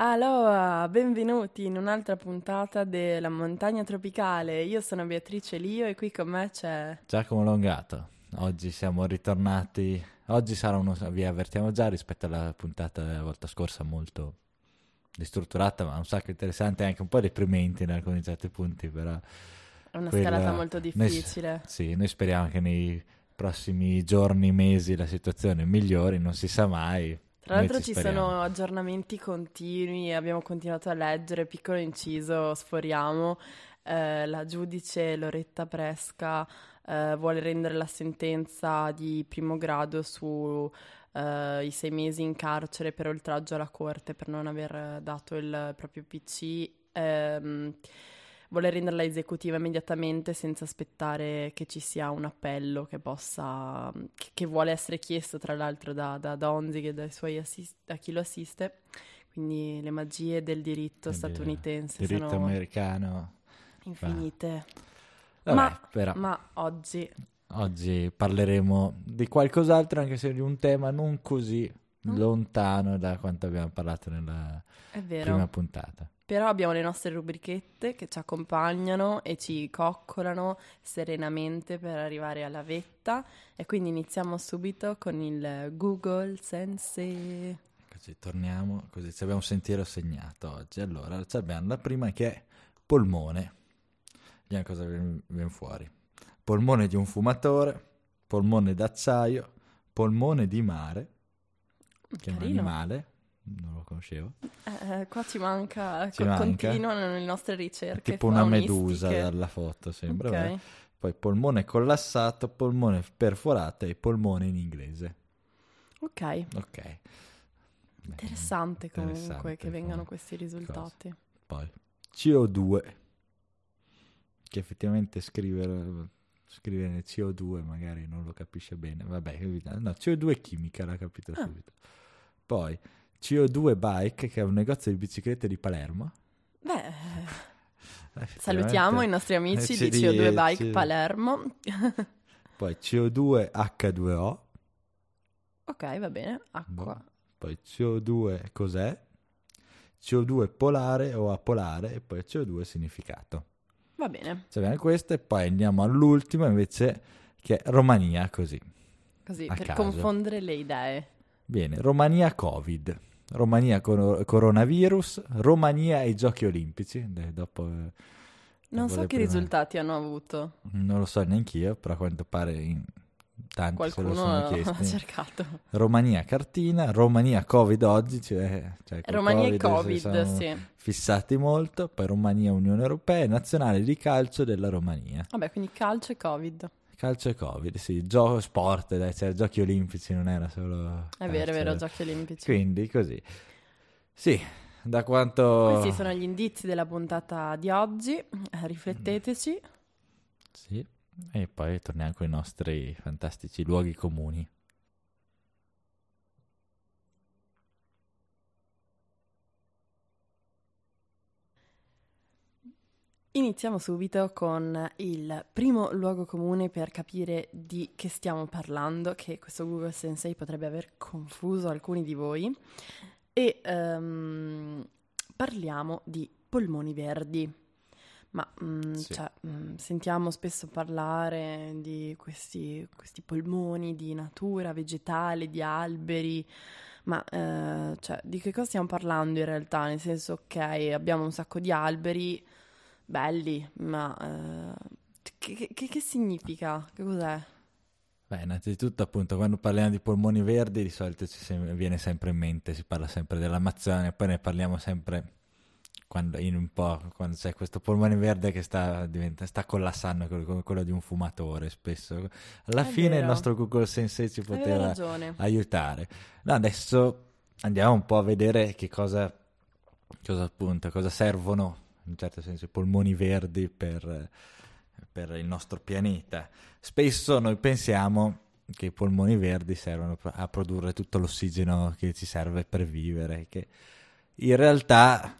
Allora, benvenuti in un'altra puntata della Montagna Tropicale. Io sono Beatrice Lio e qui con me c'è Giacomo Longato. Oggi siamo ritornati. Oggi sarà uno, vi avvertiamo già rispetto alla puntata della volta scorsa, molto distrutturata, ma un sacco interessante e anche un po' deprimente in alcuni certi punti. Però è una quella- scalata molto difficile. Noi, sì, noi speriamo che nei prossimi giorni, mesi la situazione migliori, non si sa mai. Tra l'altro ci sono aggiornamenti continui, abbiamo continuato a leggere, piccolo inciso, sforiamo. eh, la giudice Loretta Presca eh, vuole rendere la sentenza di primo grado su eh, sei mesi in carcere per oltraggio alla corte per non aver dato il proprio PC. ehm, vuole renderla esecutiva immediatamente senza aspettare che ci sia un appello che possa, che, che vuole essere chiesto tra l'altro da, da Donzig e dai suoi assis- da chi lo assiste. Quindi le magie del diritto Quindi, statunitense Diritto sono americano. infinite. Vabbè, Ma- però Ma oggi oggi parleremo di qualcos'altro, anche se di un tema non così No. lontano da quanto abbiamo parlato nella è prima puntata. Però abbiamo le nostre rubrichette che ci accompagnano e ci coccolano serenamente per arrivare alla vetta. E quindi iniziamo subito con il Google Sensei. Così torniamo, così ci abbiamo un sentiero segnato oggi. Allora, ci abbiamo la prima che è polmone. Vediamo cosa viene fuori. Polmone di un fumatore, polmone d'acciaio, polmone di mare, che è un Carino. animale, non lo conoscevo. Eh, qua ci manca, Ci continuano le nostre È ricerche tipo una medusa dalla foto, sembra. Ok. vabbè. Poi polmone collassato, polmone perforato e polmone in inglese. Ok, Ok. Beh, interessante comunque interessante che vengano questi risultati. Poi CO2, che effettivamente scrivere, scrivere CO2 magari non lo capisce bene. Vabbè, no, CO2 è chimica, l'ha capito Ah. subito. Poi CO2 Bike, che è un negozio di biciclette di Palermo. Beh, Eh, salutiamo i nostri amici ci di ri- CO2 Bike ci- Palermo. Poi CO2 H2O. ok, va bene, acqua. Boh. Poi CO2 cos'è? CO2 polare o apolare e poi CO2 significato. Va bene, Cioè, abbiamo questo e poi andiamo all'ultimo invece che è Romania così. così per caso. confondere le idee. Bene, Romania Covid, Romania cor- coronavirus, Romania ai giochi olimpici. Dai, dopo, eh, Non so che prime- risultati hanno avuto. Non lo so neanch'io, però a quanto pare in tanti se lo Qualcuno sono ha chiesti. cercato. Romania cartina, Romania Covid oggi, cioè, cioè Romania e Covid, sono sì. fissati molto, poi Romania Unione Europea e Nazionale di Calcio della Romania. Vabbè, quindi calcio e Covid. Calcio e Covid, sì, gioco sport, dai, cioè, giochi olimpici non era solo... È vero, è vero, giochi olimpici. Quindi così. Sì, da quanto... Questi sono gli indizi della puntata di oggi. Eh, Rifletteteci. Sì, e poi torniamo con i nostri fantastici luoghi comuni. Iniziamo subito con il primo luogo comune per capire di che stiamo parlando, che questo Google Sensei potrebbe aver confuso alcuni di voi. E ehm, parliamo di polmoni verdi. Ma mm, Sì. cioè, mm, sentiamo spesso parlare di questi, questi polmoni di natura vegetale, di alberi, ma eh, cioè, di che cosa stiamo parlando in realtà? Nel senso, ok, abbiamo un sacco di alberi belli, ma eh, che, che- che significa? Che cos'è? Beh, innanzitutto appunto quando parliamo di polmoni verdi di solito ci sem- viene sempre in mente, si parla sempre dell'Amazzonia, poi ne parliamo sempre quando, in un po', quando c'è questo polmone verde che sta, diventa- sta collassando con, con quello di un fumatore spesso. Alla È fine il vero. nostro Google Sensei ci poteva aiutare. No, adesso andiamo un po' a vedere che cosa, cosa appunto, cosa servono in un certo senso i polmoni verdi per, per il nostro pianeta. Spesso noi pensiamo che i polmoni verdi servono a produrre tutto l'ossigeno che ci serve per vivere, che in realtà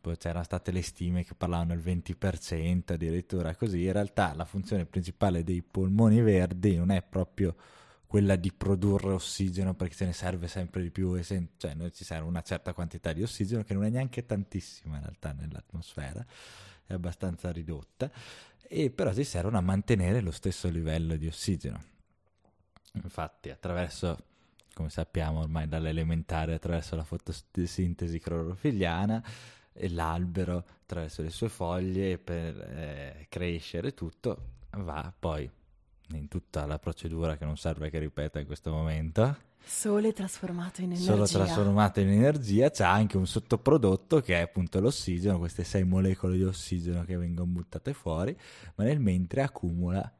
poi c'erano state le stime che parlavano del 20% addirittura così, in realtà la funzione principale dei polmoni verdi non è proprio quella di produrre ossigeno perché ce ne serve sempre di più, cioè noi ci serve una certa quantità di ossigeno che non è neanche tantissima in realtà nell'atmosfera, è abbastanza ridotta, e però ci servono a mantenere lo stesso livello di ossigeno. Infatti attraverso, come sappiamo ormai dall'elementare, attraverso la fotosintesi clorofiliana, l'albero attraverso le sue foglie per eh, crescere tutto va poi in tutta la procedura che non serve che ripeta in questo momento. Sole trasformato in energia. Solo trasformato in energia, c'è anche un sottoprodotto che è appunto l'ossigeno, queste sei molecole di ossigeno che vengono buttate fuori, ma nel mentre accumula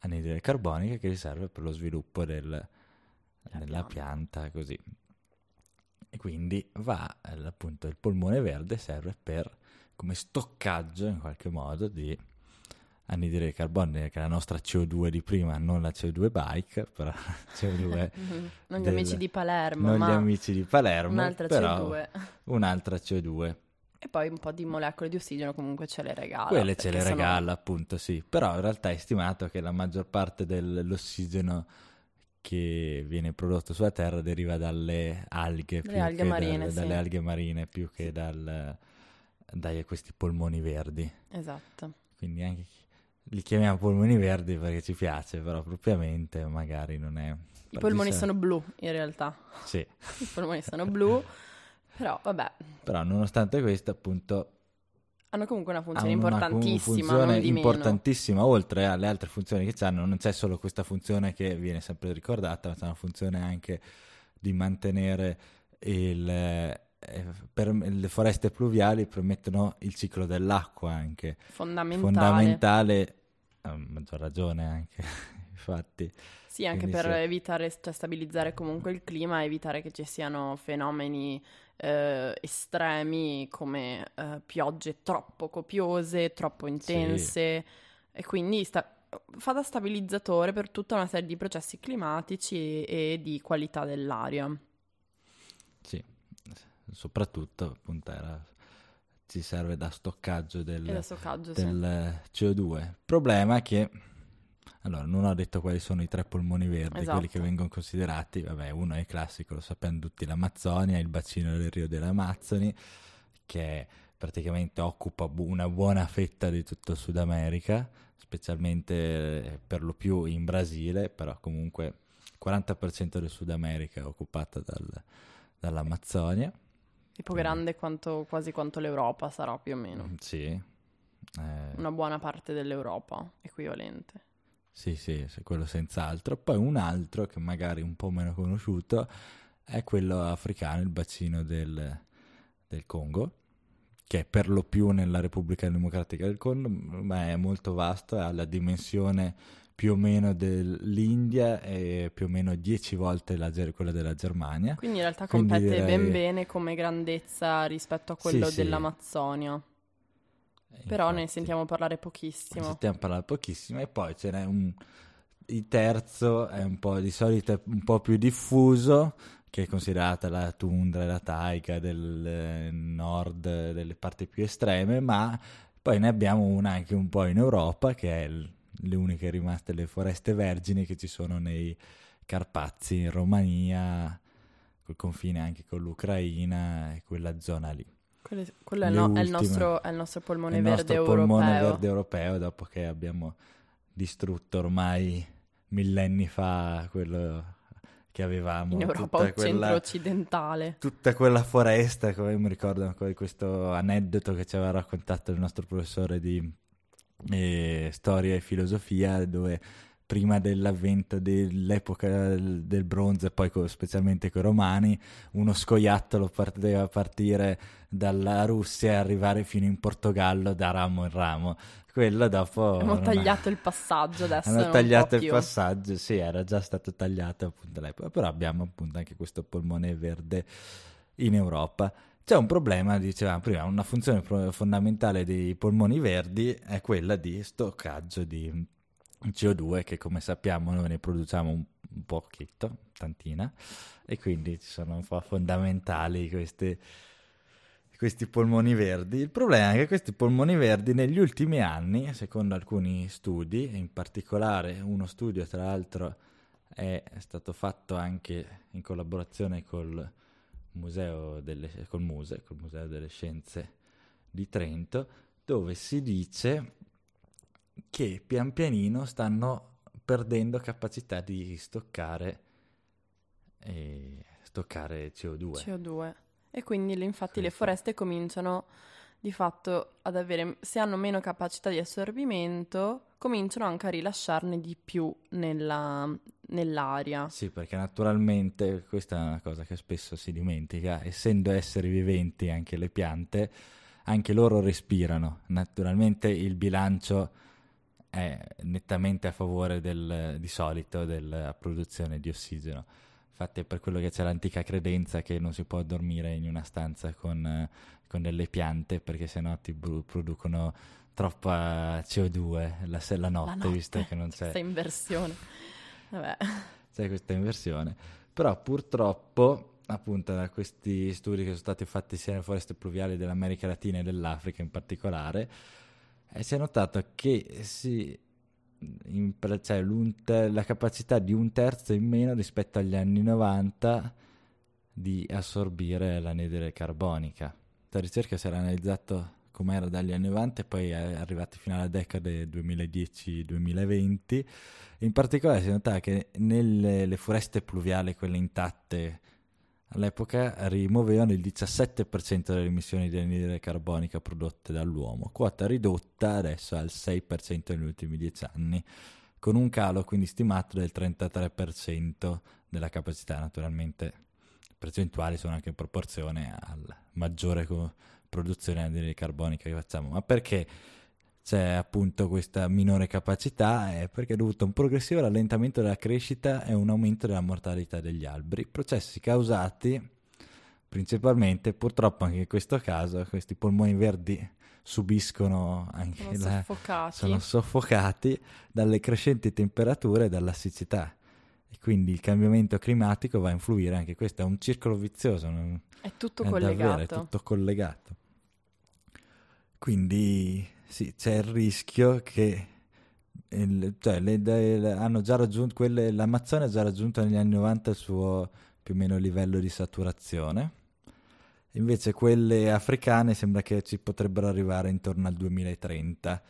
anidride carbonica che gli serve per lo sviluppo del, della pianta, così. E quindi va appunto il polmone verde serve per come stoccaggio in qualche modo di anidride carbonica, che è la nostra CO2 di prima, non la CO2 bike, però CO2 non gli amici di Palermo, non ma gli amici di Palermo, un'altra però CO2. un'altra CO2. E poi un po' di molecole di ossigeno comunque ce le regala. Quelle ce le sono- regala, appunto, sì. Però in realtà è stimato che la maggior parte dell'ossigeno che viene prodotto sulla Terra deriva dalle alghe, alghe marine, dal- sì. dalle alghe marine più che dal, dai questi polmoni verdi. Esatto. Quindi anche li chiamiamo polmoni verdi perché ci piace, però propriamente magari non è... I polmoni sono blu in realtà. Sì, I polmoni sono blu, però vabbè, però nonostante questo appunto hanno comunque una funzione una importantissima, funzione non di meno. importantissima, oltre alle altre funzioni che hanno, non c'è solo questa funzione che viene sempre ricordata, ma c'è una funzione anche di mantenere il... eh, per, le foreste pluviali permettono il ciclo dell'acqua anche, Fondamentale. fondamentale, a maggior ragione anche, infatti. Sì, anche Quindi per sì. evitare, cioè stabilizzare comunque il clima, evitare che ci siano fenomeni eh, estremi come eh, piogge troppo copiose, troppo intense e quindi sta- fa da stabilizzatore per tutta una serie di processi climatici e, e di qualità dell'aria. Sì, soprattutto appunto era, ci serve da stoccaggio del, da stoccaggio, sì. del CO2. Il problema è che, allora, non ho detto quali sono i tre polmoni verdi, Esatto. quelli che vengono considerati, vabbè, uno è classico, lo sappiamo tutti, l'Amazzonia, il bacino del Rio delle Amazzoni, che praticamente occupa bu- una buona fetta di tutto il Sud America, specialmente eh, per lo più in Brasile, però comunque il 40% del Sud America è occupata dal- dall'Amazzonia. Tipo grande quanto, quasi quanto l'Europa sarà più o meno. Mm, Sì. Eh, Una buona parte dell'Europa equivalente. Sì, sì, quello senz'altro. Poi un altro che magari un po' meno conosciuto è quello africano, il bacino del, del Congo, che è per lo più nella Repubblica Democratica del Congo, ma è molto vasto, ha la dimensione più o meno dell'India e più o meno 10 volte ger- quella della Germania. Quindi in realtà Quindi compete direi- ben bene come grandezza rispetto a quello Sì, sì. dell'Amazzonia. Però ne Infatti. sentiamo parlare Ne pochissimo. sentiamo parlare pochissimo e poi ce n'è un il terzo è un po' di solito un po' più diffuso che è considerata la tundra e la taiga del eh, nord delle parti più estreme ma poi ne abbiamo una anche un po' in Europa che è il- le uniche rimaste le foreste vergini che ci sono nei Carpazi in Romania col confine anche con l'Ucraina e quella zona lì Quello, quello è, no- è il ultime. nostro, è il nostro polmone il verde nostro polmone europeo. verde europeo dopo che abbiamo distrutto ormai millenni fa quello che avevamo in Europa centro-occidentale. tutta quella foresta come mi ricordo ancora questo aneddoto che ci aveva raccontato il nostro professore di eh, storia e filosofia dove prima dell'avvento dell'epoca del, bronzo e poi co- specialmente con i romani uno scoiattolo poteva partire dalla Russia e arrivare fino in Portogallo da ramo in ramo quello dopo Abbiamo non ha- tagliato il passaggio, adesso hanno tagliato il più. passaggio, sì, era già stato tagliato appunto all'epoca, però abbiamo appunto anche questo polmone verde in Europa. C'è un problema, dicevamo prima, una funzione fondamentale dei polmoni verdi è quella di stoccaggio di CO2 che come sappiamo noi ne produciamo un, un pochetto, tantina, e quindi ci sono un po' fondamentali queste, questi polmoni verdi. Il problema è che questi polmoni verdi negli ultimi anni, secondo alcuni studi, in particolare uno studio tra l'altro è stato fatto anche in collaborazione col Museo delle, col Muse, col Museo delle Scienze di Trento, dove si dice che pian pianino stanno perdendo capacità di stoccare, eh, stoccare CO2. CO2. E quindi infatti Sì, le foreste cominciano di fatto ad avere, se hanno meno capacità di assorbimento, cominciano anche a rilasciarne di più nella- nell'aria. Sì, perché naturalmente questa è una cosa che spesso si dimentica, essendo esseri viventi anche le piante, anche loro respirano. Naturalmente il bilancio è nettamente a favore del- di solito della produzione di ossigeno. Infatti è per quello che c'è l'antica credenza che non si può dormire in una stanza con, con delle piante perché sennò ti bru- producono troppa CO2 la, se- la notte, La visto notte, che non c'è questa inversione. Vabbè. c'è questa inversione. Però purtroppo, appunto, da questi studi che sono stati fatti sia nelle foreste pluviali dell'America Latina e dell'Africa in particolare, eh, si è notato che si, pre- cioè la capacità di un terzo in meno rispetto agli anni 90 di assorbire l'anidride carbonica. La ricerca si era analizzato com'era dagli anni 90 e poi è arrivati fino alla decade 2010-2020 in particolare si notava che nelle le foreste pluviali, quelle intatte all'epoca, rimuovevano il 17% delle emissioni di anidride carbonica prodotte dall'uomo, quota ridotta adesso al 6% negli ultimi 10 anni, con un calo quindi stimato del 33% della capacità. Naturalmente percentuali sono anche in proporzione alla maggiore co- produzione di anidride carbonica che facciamo. Ma perché? c'è appunto questa minore capacità è perché è dovuto a un progressivo rallentamento della crescita e un aumento della mortalità degli alberi, processi causati principalmente, purtroppo anche in questo caso, questi polmoni verdi subiscono anche Sono la, soffocati. sono soffocati dalle crescenti temperature e dalla siccità. E quindi il cambiamento climatico va a influire anche questo, è un circolo vizioso, È tutto è davvero, collegato. è tutto collegato. Quindi sì, c'è il rischio che il- cioè, le, le- hanno già raggiunto quelle, l'Amazzonia ha già raggiunto negli anni 90 il suo più o meno livello di saturazione. Invece quelle africane sembra che ci potrebbero arrivare intorno al 2030.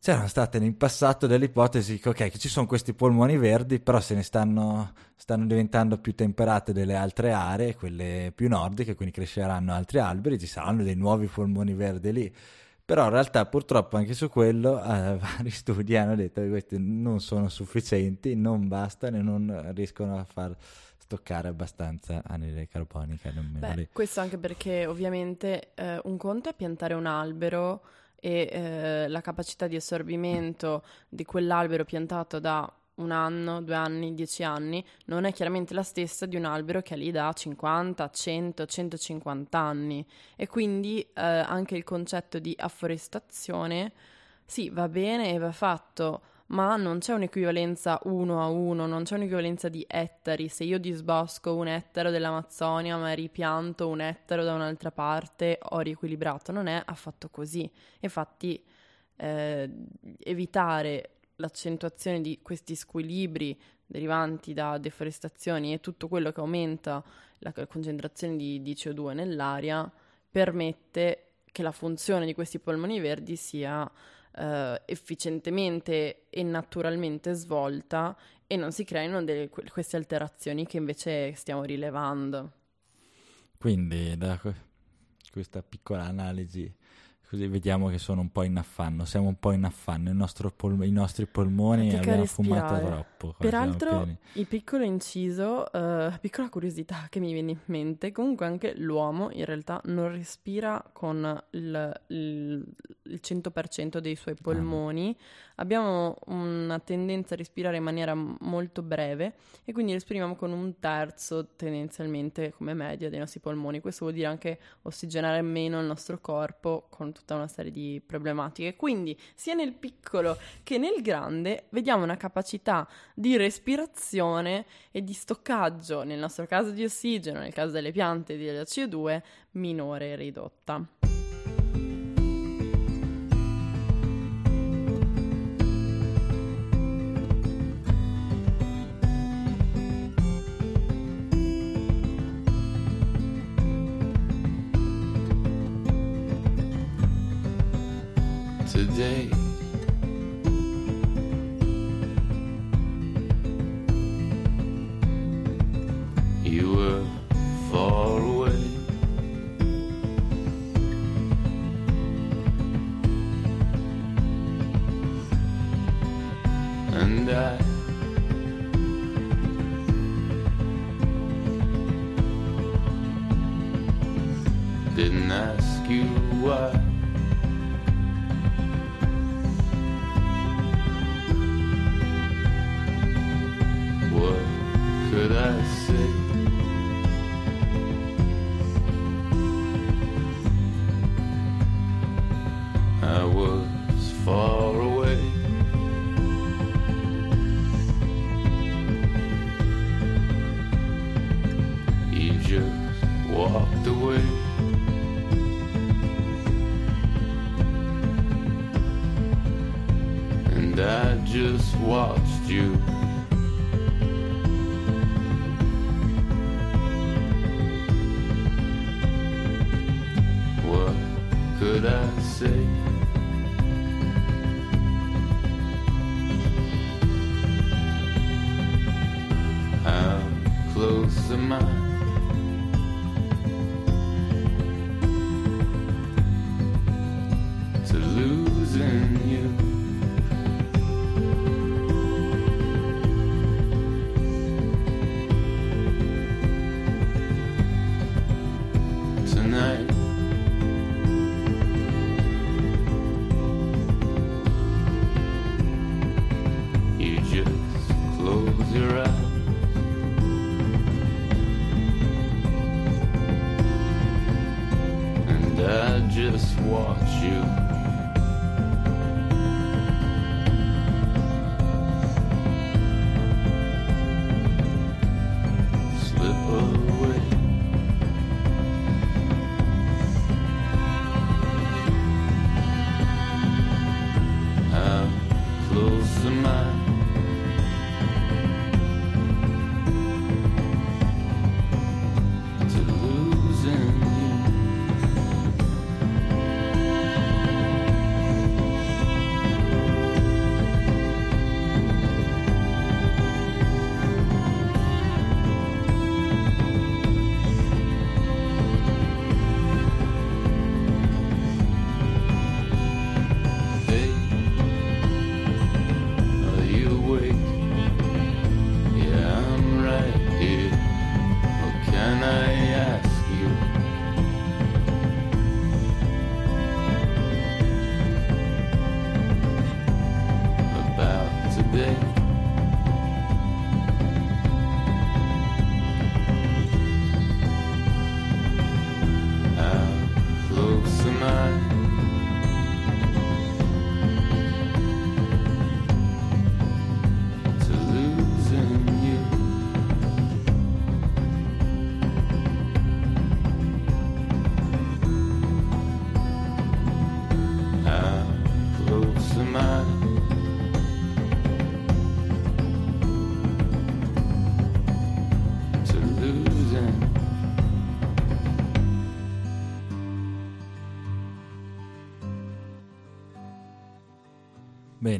C'erano state in passato delle ipotesi che, ok, che ci sono questi polmoni verdi, però se ne stanno, stanno diventando più temperate delle altre aree, quelle più nordiche, quindi cresceranno altri alberi, ci saranno dei nuovi polmoni verdi lì. Però in realtà purtroppo anche su quello eh, vari studi hanno detto che questi non sono sufficienti, non bastano e non riescono a far stoccare abbastanza anidride carbonica nemmeno Beh, questo anche perché ovviamente eh, un conto è piantare un albero e eh, la capacità di assorbimento di quell'albero piantato da un anno, due anni, dieci anni non è chiaramente la stessa di un albero che è lì da 50, 100, 150 anni. E quindi eh, anche il concetto di afforestazione sì, va bene e va fatto, ma non c'è un'equivalenza uno a uno, non c'è un'equivalenza di ettari. Se io disbosco un ettaro dell'Amazzonia ma ripianto un ettaro da un'altra parte, ho riequilibrato. Non è affatto così. Infatti, eh, evitare l'accentuazione di questi squilibri derivanti da deforestazioni e tutto quello che aumenta la concentrazione di, di CO2 nell'aria permette che la funzione di questi polmoni verdi sia eh, efficientemente e naturalmente svolta e non si creino delle- que- queste alterazioni che invece stiamo rilevando. Quindi da que- questa piccola analisi così vediamo che sono un po' in affanno, siamo un po' in affanno, pol- i nostri polmoni Fatica abbiamo fumato respirare. troppo. Peraltro, il piccolo inciso, eh, piccola curiosità che mi viene in mente, comunque anche l'uomo in realtà non respira con il, il- il 100% dei suoi polmoni, abbiamo una tendenza a respirare in maniera molto breve e quindi respiriamo con un terzo tendenzialmente come media dei nostri polmoni. Questo vuol dire anche ossigenare meno il nostro corpo con tutta una serie di problematiche. Quindi sia nel piccolo che nel grande vediamo una capacità di respirazione e di stoccaggio, nel nostro caso di ossigeno, nel caso delle piante di CO2, minore e ridotta. in you.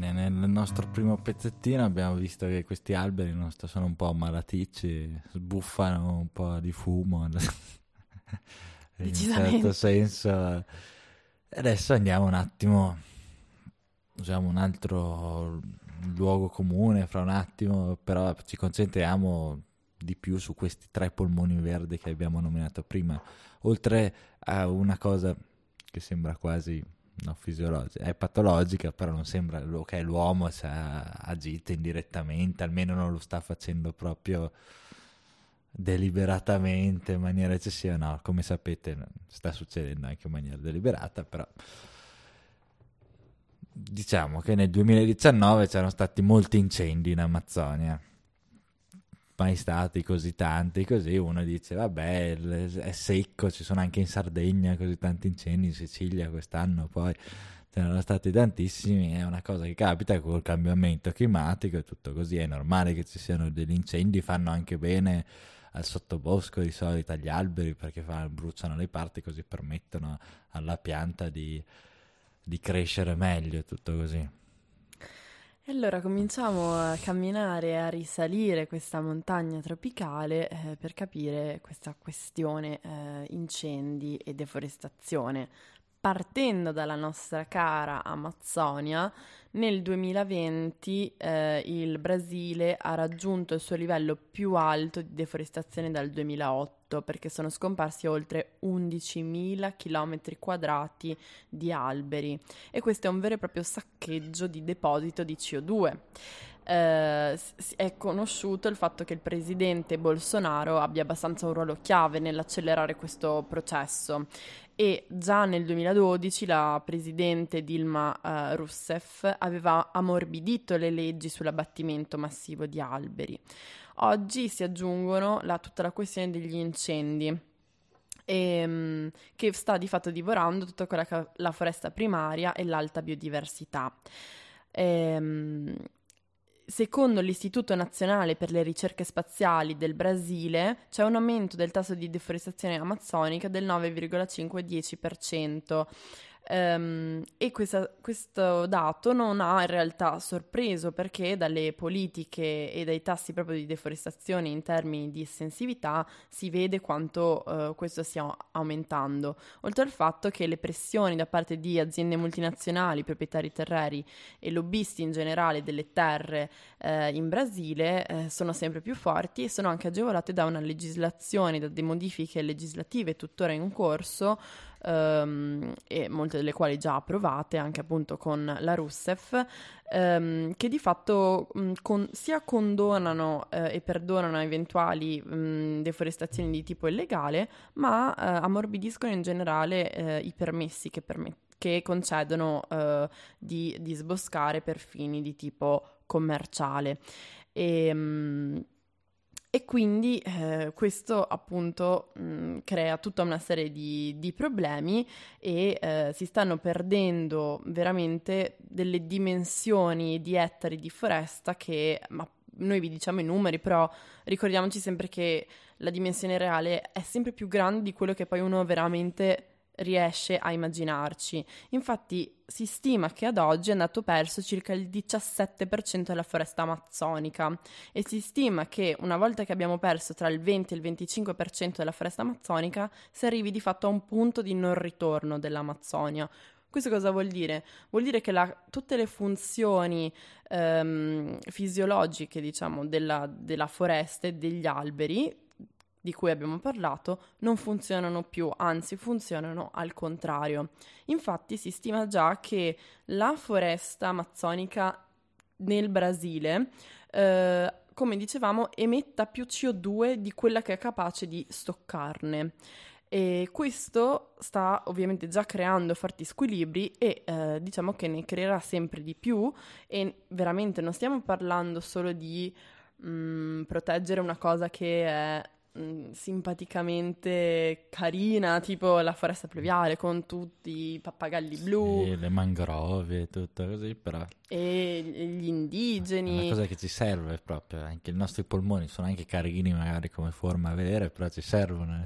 Bene, nel nostro primo pezzettino abbiamo visto che questi alberi sono un po' amalaticci, sbuffano un po' di fumo. In un certo senso. Adesso andiamo un attimo, usiamo un altro luogo comune fra un attimo, però ci concentriamo di più su questi tre polmoni verdi che abbiamo nominato prima, oltre a una cosa che sembra quasi no, fisiologica, è patologica, però non sembra che l'uomo si agita indirettamente, almeno non lo sta facendo proprio deliberatamente in maniera eccessiva, no, come sapete sta succedendo anche in maniera deliberata, però diciamo che nel 2019 c'erano stati molti incendi in Amazzonia mai stati così tanti così uno dice vabbè è secco ci sono anche in Sardegna così tanti incendi in Sicilia quest'anno poi ce ne erano stati tantissimi è una cosa che capita col cambiamento climatico e tutto così è normale che ci siano degli incendi fanno anche bene al sottobosco di solito agli alberi perché fa- bruciano le parti così permettono alla pianta di di crescere meglio e tutto così. Allora cominciamo a camminare, a risalire questa montagna tropicale eh, per capire questa questione eh, incendi e deforestazione. Partendo dalla nostra cara Amazzonia, nel 2020 eh, il Brasile ha raggiunto il suo livello più alto di deforestazione dal 2008 perché sono scomparsi oltre 11.000 km quadrati di alberi e questo è un vero e proprio saccheggio di deposito di CO2. Eh, è conosciuto il fatto che il presidente Bolsonaro abbia abbastanza un ruolo chiave nell'accelerare questo processo e già nel 2012 la presidente Dilma uh, Rousseff aveva ammorbidito le leggi sull'abbattimento massivo di alberi. Oggi si aggiungono la, tutta la questione degli incendi. E, um, che sta di fatto divorando tutta quella che la foresta primaria e l'alta biodiversità. E, um, Secondo l'Istituto Nazionale per le Ricerche Spaziali del Brasile c'è un aumento del tasso di deforestazione amazzonica del 9,5-10%. Um, e questa, questo dato non ha in realtà sorpreso perché dalle politiche e dai tassi proprio di deforestazione in termini di estensività si vede quanto uh, questo stia aumentando, oltre al fatto che le pressioni da parte di aziende multinazionali, proprietari terreni e lobbisti in generale delle terre uh, in Brasile uh, sono sempre più forti e sono anche agevolate da una legislazione, da delle modifiche legislative tuttora in corso um, e molte delle quali già approvate anche appunto con la Rousseff, um, che di fatto con, sia condonano uh, e perdonano eventuali deforestazioni di tipo illegale, ma uh, ammorbidiscono in generale uh, i permessi che, permet- che concedono di, di, sboscare per fini di tipo commerciale. E, um, e quindi eh, questo appunto mh, crea tutta una serie di, di problemi e eh, si stanno perdendo veramente delle dimensioni di ettari di foresta che, ma noi vi diciamo i numeri, però ricordiamoci sempre che la dimensione reale è sempre più grande di quello che poi uno veramente riesce a immaginarci. Infatti si stima che ad oggi è andato perso circa il 17% della foresta amazzonica e si stima che una volta che abbiamo perso tra il 20 e il 25% della foresta amazzonica si arrivi di fatto a un punto di non ritorno dell'Amazzonia. Questo cosa vuol dire? Vuol dire che la, tutte le funzioni ehm, fisiologiche, diciamo, della, della foresta e degli alberi di cui abbiamo parlato non funzionano più, anzi funzionano al contrario. Infatti si stima già che la foresta amazzonica nel Brasile, eh, come dicevamo, emetta più CO2 di quella che è capace di stoccarne. E questo sta ovviamente già creando forti squilibri e eh, diciamo che ne creerà sempre di più e veramente non stiamo parlando solo di mh, mm, proteggere una cosa che è Mm, simpaticamente carina, tipo la foresta pluviale con tutti i pappagalli blu. Sì, le mangrove e tutto così, però... E gli indigeni. È una cosa che ci serve proprio, anche i nostri polmoni sono anche carini magari come forma a vedere, però ci servono.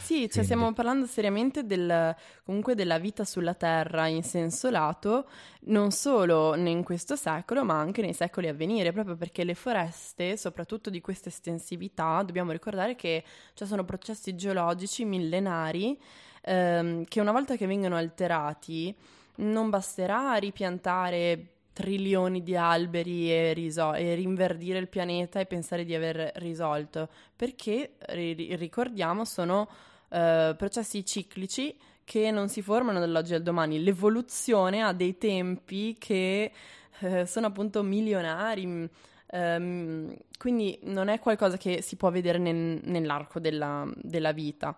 Sì, cioè stiamo parlando seriamente del, comunque della vita sulla Terra in senso lato, non solo in questo secolo, ma anche nei secoli a venire, proprio perché le foreste, soprattutto di questa estensività, dobbiamo ricordare che cioè, sono processi geologici millenari ehm, che una volta che vengono alterati non basterà ripiantare trilioni di alberi e, riso- e, rinverdire il pianeta e pensare di aver risolto, perché ri- ricordiamo sono uh, processi ciclici che non si formano dall'oggi al domani. L'evoluzione ha dei tempi che uh, sono appunto milionari. Um, quindi non è qualcosa che si può vedere nel, nell'arco della, della, vita.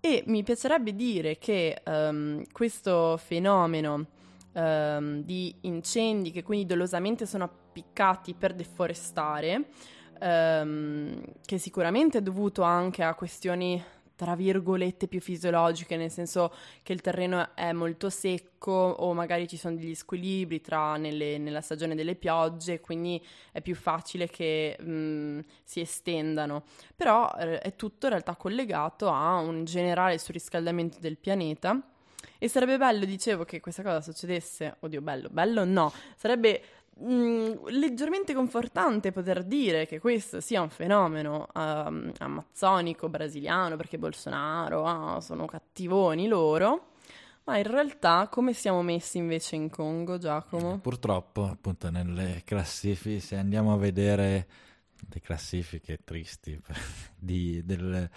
E mi piacerebbe dire che um, questo fenomeno ehm, di incendi che quindi dolosamente sono appiccati per deforestare, ehm, che sicuramente è dovuto anche a questioni tra virgolette più fisiologiche, nel senso che il terreno è molto secco o magari ci sono degli squilibri tra nelle, nella stagione delle piogge, quindi è più facile che mh, si estendano. Però eh, è tutto in realtà collegato a un generale surriscaldamento del pianeta E sarebbe bello, dicevo, che questa cosa succedesse. Oddio, bello, bello no. Sarebbe mh, leggermente confortante poter dire che questo sia un fenomeno um, amazzonico, brasiliano, perché Bolsonaro, ah, sono cattivoni loro. Ma in realtà come siamo messi invece in Congo, Giacomo? Purtroppo, appunto, nelle classifiche, se andiamo a vedere le classifiche tristi di, del,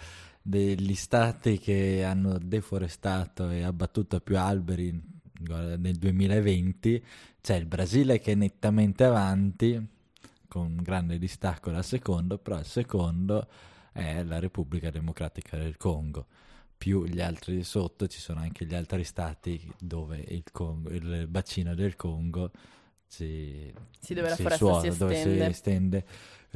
degli stati che hanno deforestato e abbattuto più alberi nel 2020, c'è il Brasile che è nettamente avanti, con un grande distacco dal secondo, però il secondo è la Repubblica Democratica del Congo. Più gli altri sotto ci sono anche gli altri stati dove il, Congo, il bacino del Congo si, sì, dove la foresta suona, si estende. Dove si estende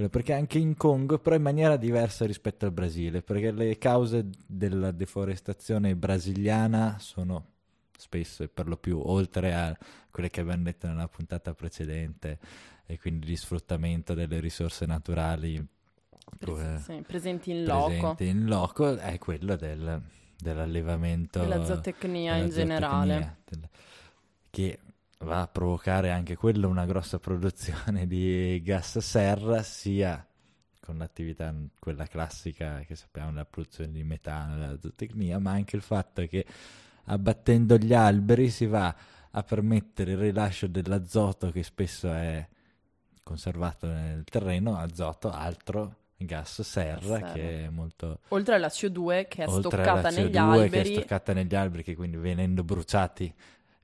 perché anche in Congo, però in maniera diversa rispetto al Brasile, perché le cause della deforestazione brasiliana sono spesso e per lo più oltre a quelle che abbiamo detto nella puntata precedente e quindi di sfruttamento delle risorse naturali Pres- sì, presenti in loco. Presenti in loco è quello del, dell'allevamento della zootecnia della in zootecnia, generale del, che va a provocare anche quello una grossa produzione di gas serra, sia con l'attività, quella classica che sappiamo, la produzione di metano, la zootecnia, ma anche il fatto che abbattendo gli alberi si va a permettere il rilascio dell'azoto che spesso è conservato nel terreno, azoto, altro gas serra, serra. che è molto... Oltre alla CO2 che è stoccata negli alberi. che è stoccata negli alberi, che quindi venendo bruciati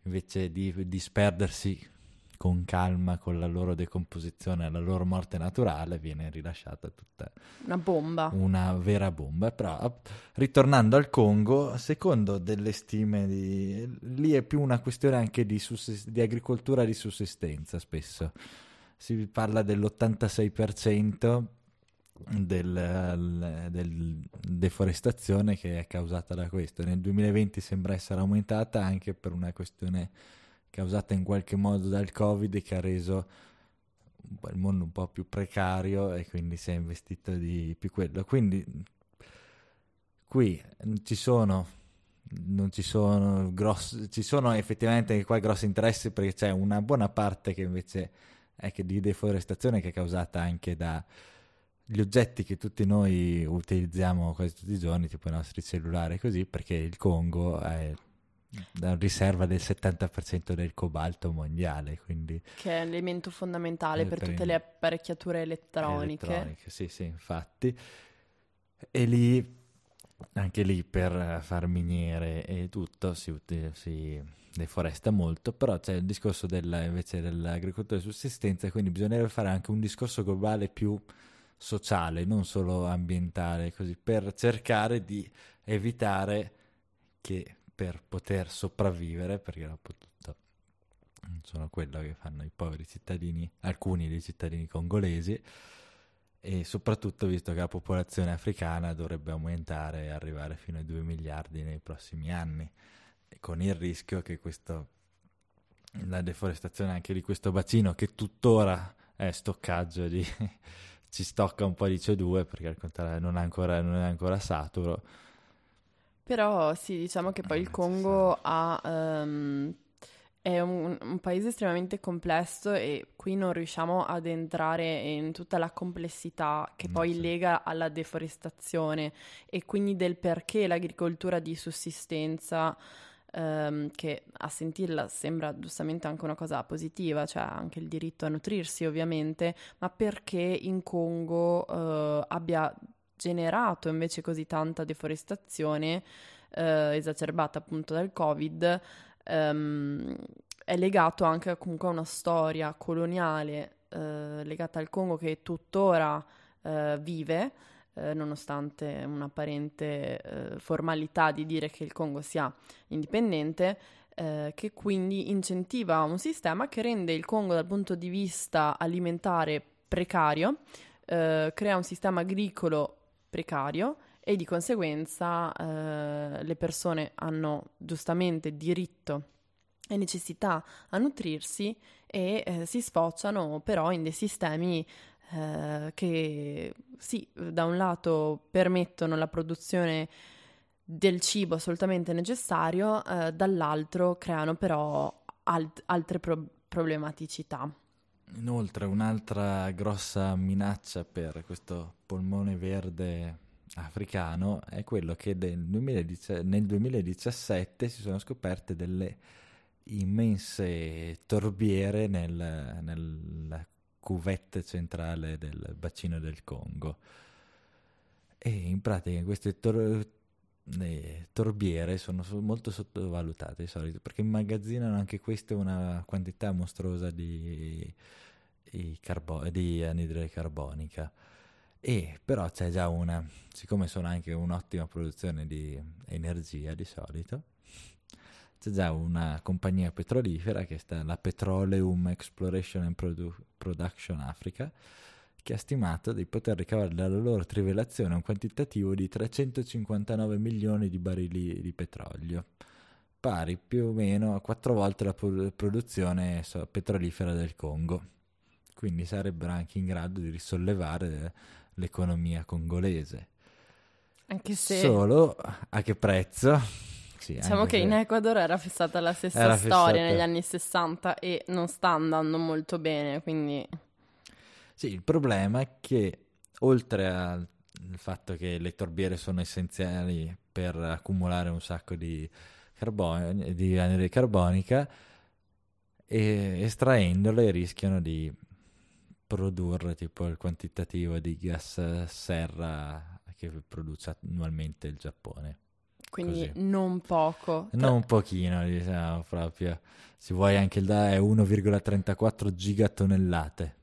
invece di disperdersi con calma con la loro decomposizione, la loro morte naturale, viene rilasciata tutta una bomba. Una vera bomba. Però, ritornando al Congo, secondo delle stime, di, lì è più una questione anche di, sussist- di agricoltura di sussistenza spesso. Si parla dell'86% del, del, deforestazione che è causata da questo. Nel 2020 sembra essere aumentata anche per una questione causata in qualche modo dal Covid che ha reso il mondo un po' più precario e quindi si è investito di più quello. Quindi qui ci sono non ci sono grossi ci sono effettivamente anche qua grossi interessi perché c'è una buona parte che invece è che di deforestazione che è causata anche da gli oggetti che tutti noi utilizziamo quasi tutti i giorni, tipo i nostri cellulari, così, perché il Congo è la riserva del 70% del cobalto mondiale, quindi... Che è l'elemento fondamentale per, per tutte le apparecchiature elettroniche. Elettroniche, sì, sì, infatti. E lì, anche lì per far miniere e tutto si, si deforesta molto, però c'è il discorso della, invece dell'agricoltura di sussistenza, quindi bisognerebbe fare anche un discorso globale più sociale, non solo ambientale, così, per cercare di evitare che per poter sopravvivere, perché dopo tutto non sono quello che fanno i poveri cittadini, alcuni dei cittadini congolesi, e soprattutto visto che la popolazione africana dovrebbe aumentare e arrivare fino ai 2 miliardi nei prossimi anni, con il rischio che questo, la deforestazione anche di questo bacino, che tuttora è stoccaggio di ci stocca un po' di CO2 perché al contrario non è ancora, non è ancora saturo. Però sì, diciamo che poi il Congo ha, um, è un, un, paese estremamente complesso e qui non riusciamo ad entrare in tutta la complessità che poi sì. lega alla deforestazione e quindi del perché l'agricoltura di sussistenza ehm, che a sentirla sembra giustamente anche una cosa positiva, cioè anche il diritto a nutrirsi ovviamente, ma perché in Congo eh, abbia generato invece così tanta deforestazione eh, esacerbata appunto dal Covid, ehm, è legato anche comunque a una storia coloniale eh, legata al Congo che tuttora eh, vive eh, nonostante un'apparente eh, formalità di dire che il Congo sia indipendente, eh, che quindi incentiva un sistema che rende il Congo dal punto di vista alimentare precario, eh, crea un sistema agricolo precario e di conseguenza eh, le persone hanno giustamente diritto e necessità a nutrirsi e eh, si sfociano però in dei sistemi eh, che sì, da un lato permettono la produzione del cibo assolutamente necessario, eh, dall'altro creano però alt- altre pro- problematicità. Inoltre un'altra grossa minaccia per questo polmone verde africano è quello che nel, 2010, nel 2017 si sono scoperte delle immense torbiere nel, nella cuvette centrale del bacino del Congo. E in pratica queste tor- le torbiere sono molto sottovalutate di solito perché immagazzinano anche queste una quantità mostruosa di, di, carbo- di anidride carbonica. E però c'è già una, siccome sono anche un'ottima produzione di energia di solito, c'è già una compagnia petrolifera che sta la Petroleum Exploration and Produ- Production Africa che ha stimato di poter ricavare dalla loro trivelazione un quantitativo di 359 milioni di barili di petrolio, pari più o meno a quattro volte la pro- produzione petrolifera del Congo. Quindi sarebbero anche in grado di risollevare l'economia congolese. Anche se... Solo a che prezzo? Sì, diciamo che in Ecuador era fissata la stessa era storia fissata... negli anni 60 e non sta andando molto bene, quindi... Sì, il problema è che oltre al fatto che le torbiere sono essenziali per accumulare un sacco di, carbon- di anidride carbonica, e estraendole rischiano di produrre tipo il quantitativo di gas serra che produce annualmente il Giappone. Quindi Così. non poco. Non un pochino, diciamo proprio. Se vuoi anche il DA è 1,34 gigatonnellate.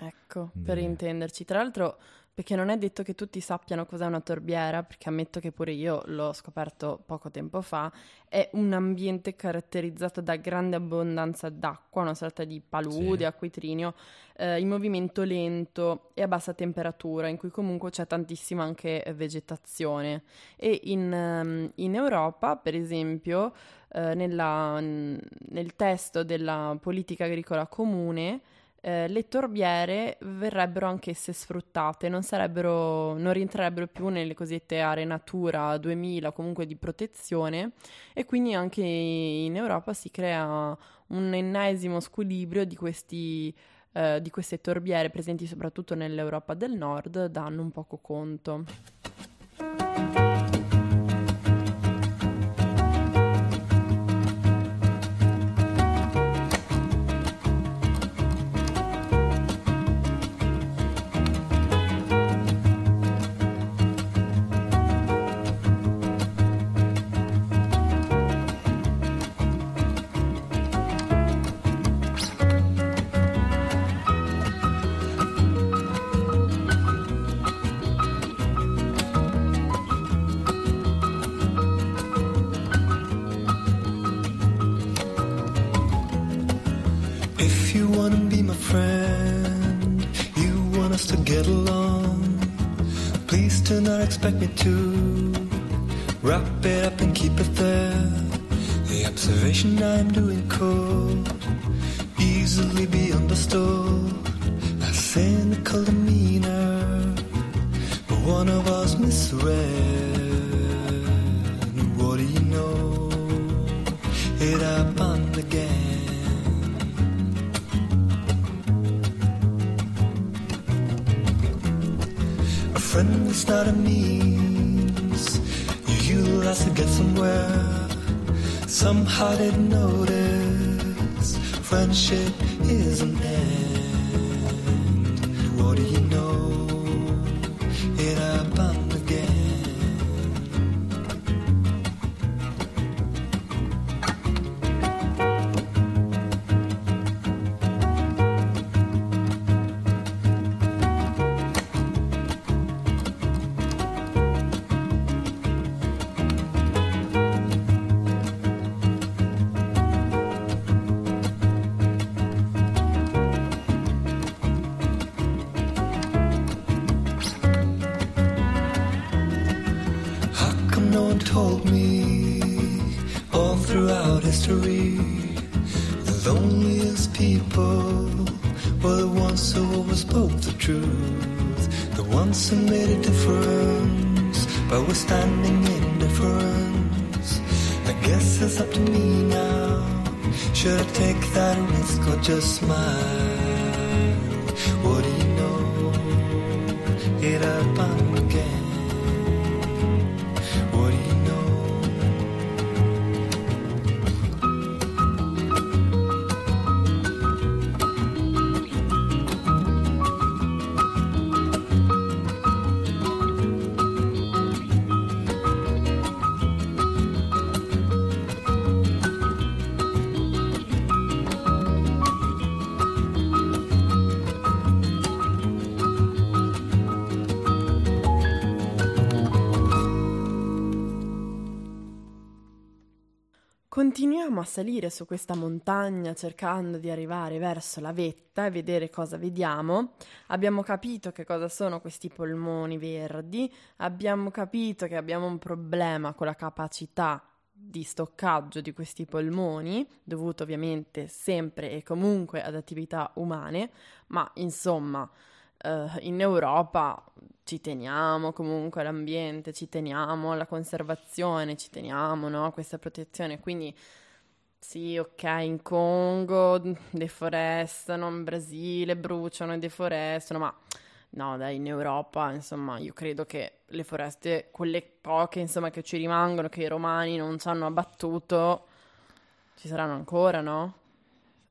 Ecco, per intenderci. Tra l'altro perché non è detto che tutti sappiano cos'è una torbiera, perché ammetto che pure io l'ho scoperto poco tempo fa, è un ambiente caratterizzato da grande abbondanza d'acqua, una sorta di palude, sì. acquitrinio, eh, in movimento lento e a bassa temperatura, in cui comunque c'è tantissima anche vegetazione. E in, um, in Europa, per esempio, eh, nella, nel testo della politica agricola comune, eh, le torbiere verrebbero anch'esse sfruttate, non, non rientrerebbero più nelle cosiddette aree Natura 2000 comunque di protezione e quindi anche in Europa si crea un ennesimo squilibrio di, questi, eh, di queste torbiere presenti soprattutto nell'Europa del Nord, danno un poco conto. Expect me to wrap it up and keep it there. The observation I'm doing shit. Guess it's up to me now. Should I take that risk or just smile? What do you know? It up Continuiamo a salire su questa montagna cercando di arrivare verso la vetta e vedere cosa vediamo. Abbiamo capito che cosa sono questi polmoni verdi, abbiamo capito che abbiamo un problema con la capacità di stoccaggio di questi polmoni, dovuto ovviamente sempre e comunque ad attività umane, ma insomma eh, in Europa ci teniamo comunque all'ambiente, ci teniamo alla conservazione, ci teniamo no, a questa protezione, quindi sì, ok, in Congo deforestano, in Brasile bruciano e deforestano, ma no, dai, in Europa, insomma, io credo che le foreste, quelle poche, insomma, che ci rimangono, che i romani non ci hanno abbattuto, ci saranno ancora, no?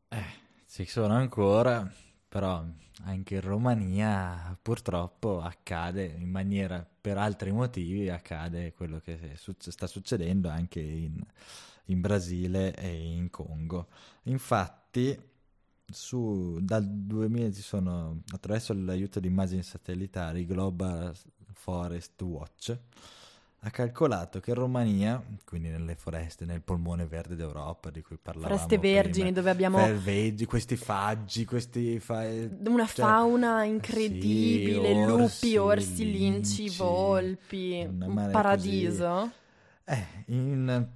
Eh, ci sono ancora, però anche in Romania purtroppo accade in maniera, per altri motivi, accade quello che succe- sta succedendo anche in, in Brasile e in Congo. Infatti, su, dal 2000 ci sono, attraverso l'aiuto di immagini satellitari, Global Forest Watch ha calcolato che in Romania, quindi nelle foreste, nel polmone verde d'Europa di cui parlavamo Foreste vergini prima, dove abbiamo Ferveggi, questi faggi, questi fa- una cioè, fauna sì, incredibile, orsi, lupi, orsi, linci, volpi, un paradiso. Eh, in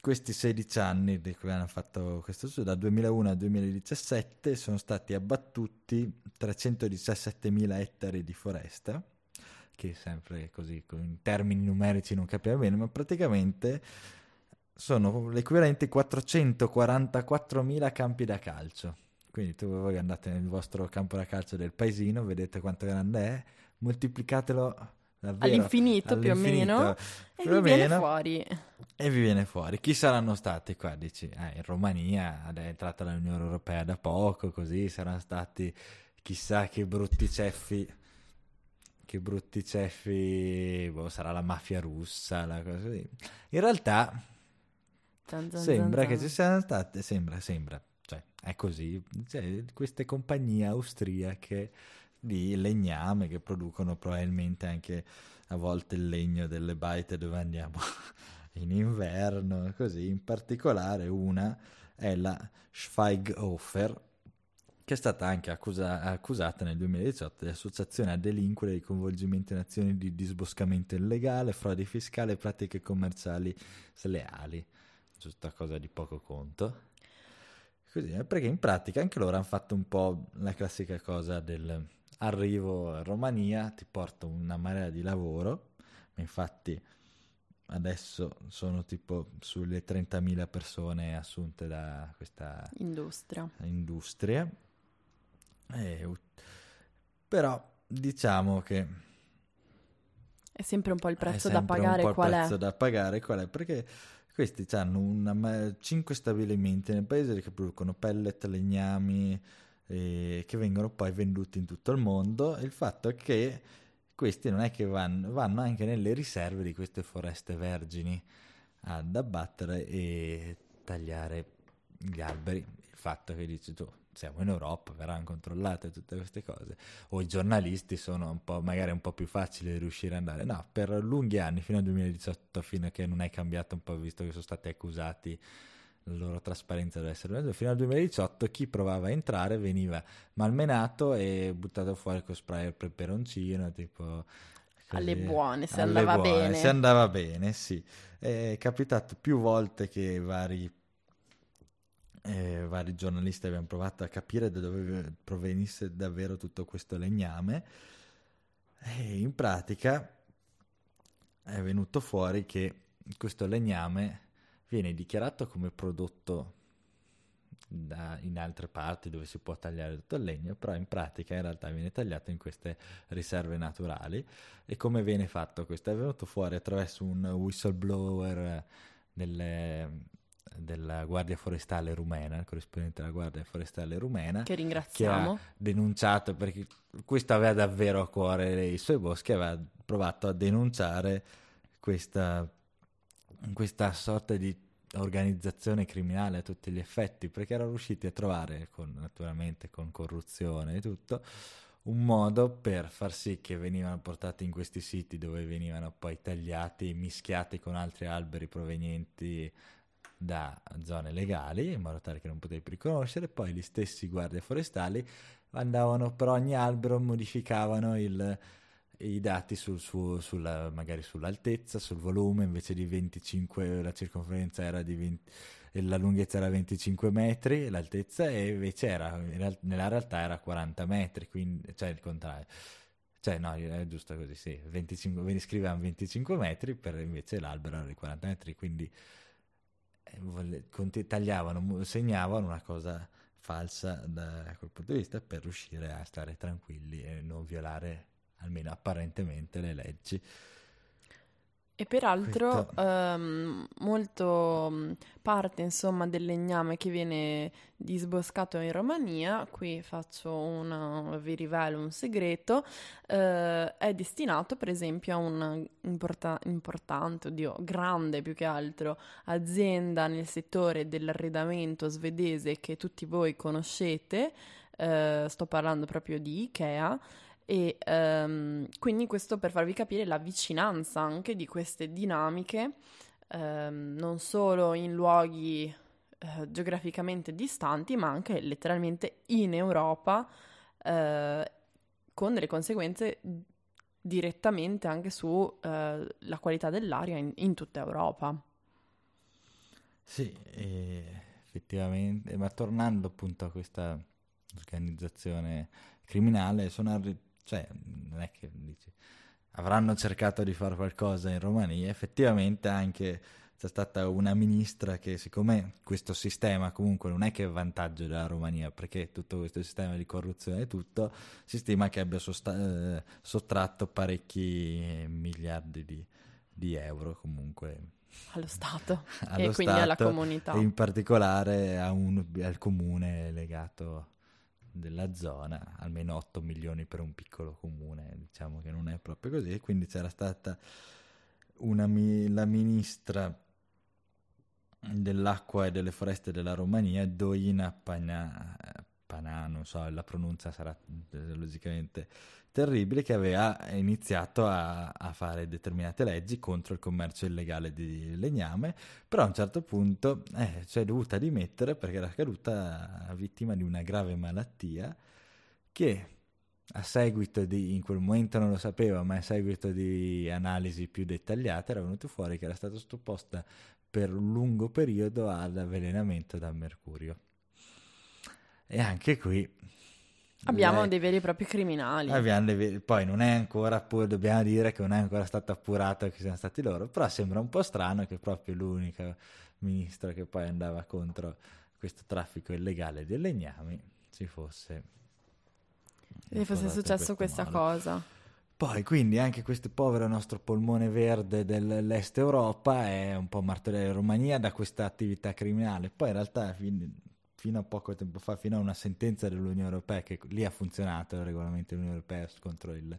questi 16 anni di cui hanno fatto questo studio, dal 2001 al 2017, sono stati abbattuti 317.000 ettari di foresta, che sempre così, in termini numerici non capiamo bene, ma praticamente sono l'equivalente a 444.000 campi da calcio. Quindi tu voi andate nel vostro campo da calcio del paesino, vedete quanto grande è, moltiplicatelo davvero All'infinito, più o all'infinito, meno, E più mi viene meno, fuori. e vi viene fuori. Chi saranno stati qua? Dici, eh, in Romania è entrata l'Unione Europea da poco, così saranno stati chissà che brutti ceffi, che brutti ceffi, boh, sarà la mafia russa, la cosa così. In realtà Zan, zan, sembra zan, che ci siano state, sembra, sembra, cioè è così, cioè, queste compagnie austriache di legname che producono probabilmente anche a volte il legno delle baite dove andiamo in inverno, così. In particolare una è la Schweighofer, che è stata anche accusa- accusata nel 2018 di associazione a delinquere di coinvolgimento in azioni di disboscamento illegale, frode fiscale e pratiche commerciali sleali. Giusta cosa di poco conto. Così, eh, perché in pratica anche loro hanno fatto un po' la classica cosa del arrivo in Romania, ti porto una marea di lavoro, infatti adesso sono tipo sulle 30.000 persone assunte da questa Industria. industria. E però diciamo che È sempre un po' il prezzo da sempre un pagare po' il qual prezzo è. da pagare qual è perché questi hanno 5 stabilimenti nel paese che producono pellet, legnami eh, che vengono poi venduti in tutto il mondo il fatto è che questi non è che vanno, vanno anche nelle riserve di queste foreste vergini ad abbattere e tagliare gli alberi. Il fatto che dici tu, siamo in Europa, verranno controllate tutte queste cose. O i giornalisti sono un po', magari un po' più facili di riuscire ad andare. No, per lunghi anni, fino al 2018, fino a che non è cambiato un po', visto che sono stati accusati la loro trasparenza deve essere fino al 2018 chi provava a entrare veniva malmenato e buttato fuori con spray al peperoncino tipo. Alle buone, se Alle andava buone, bene. se andava bene sì è capitato più volte che vari eh, vari giornalisti abbiano provato a capire da dove provenisse davvero tutto questo legname e in pratica è venuto fuori che questo legname viene dichiarato come prodotto da- in altre parti dove si può tagliare tutto il legno, però in pratica in realtà viene tagliato in queste riserve naturali. E come viene fatto questo? È venuto fuori attraverso un whistleblower delle- della Guardia Forestale rumena, il corrispondente della Guardia Forestale rumena, Che che ha ringraziamo. denunciato perché questo aveva davvero a cuore i suoi boschi, aveva provato a denunciare questa, questa sorta di organizzazione criminale a tutti gli effetti, perché erano riusciti a trovare, con, naturalmente con corruzione e tutto, un modo per far sì che venivano portati in questi siti dove venivano poi tagliati, mischiati con altri alberi provenienti da zone legali, in modo tale che non potevi più riconoscere, poi gli stessi guardie forestali andavano per ogni albero, modificavano il- i dati sul suo, sulla, magari sull'altezza, sul volume, invece di 25 la circonferenza era di 20, e la lunghezza era 25 metri, l'altezza e invece era, nella realtà era 40 metri, quindi, cioè il contrario. Cioè, no, è giusto così, sì, 25, ve ne scrivevano 25 metri, per invece l'albero era di 40 metri, quindi eh, tagliavano, segnavano una cosa falsa da quel punto di vista per riuscire a stare tranquilli e non violare almeno apparentemente le leggi. E peraltro ehm, molto mh, parte insomma del legname che viene disboscato in Romania, qui faccio una, vi rivelo un segreto, eh, è destinato per esempio a una importa- importante, oddio, grande più che altro azienda nel settore dell'arredamento svedese che tutti voi conoscete, eh, sto parlando proprio di Ikea. E ehm, quindi questo per farvi capire la vicinanza anche di queste dinamiche, ehm, non solo in luoghi eh, geograficamente distanti, ma anche letteralmente in Europa, eh, con delle conseguenze direttamente anche sulla qualità dell'aria in, in tutta Europa. Sì, effettivamente, ma tornando appunto a questa organizzazione criminale, sono arri- cioè, non è che dici, avranno cercato di fare qualcosa in Romania, effettivamente anche c'è stata una ministra che siccome questo sistema comunque non è che è vantaggio della Romania, perché tutto questo sistema di corruzione e tutto, si stima che abbia sosta- eh, sottratto parecchi miliardi di, di euro comunque Allo Stato allo e quindi alla Stato comunità. e in particolare a un- al comune legato della zona, almeno 8 milioni per un piccolo comune, diciamo che non è proprio così, quindi c'era stata una la ministra dell'acqua e delle foreste della Romania, Doina Pana, Panà, non so, la pronuncia sarà eh, logicamente terribile, che aveva iniziato a, a fare determinate leggi contro il commercio illegale di legname, però a un certo punto eh, si è dovuta dimettere perché era caduta vittima di una grave malattia che a seguito di, in quel momento non lo sapeva, ma a seguito di analisi più dettagliate era venuto fuori che era stata sottoposta per un lungo periodo all'avvelenamento da mercurio. E anche qui Abbiamo lei- dei veri e propri criminali. Abbiamo le ve- poi non è ancora, pur, dobbiamo dire che non è ancora stato appurato che siano stati loro, però sembra un po' strano che proprio l'unica ministra che poi andava contro questo traffico illegale di legnami ci fosse. Se fosse successo questa modo. cosa. Poi quindi anche questo povero nostro polmone verde dell'est Europa è un po' martoriato in Romania da questa attività criminale. Poi in realtà fino a poco tempo fa, fino a una sentenza dell'Unione Europea, che lì ha funzionato il regolamento dell'Unione Europea contro il,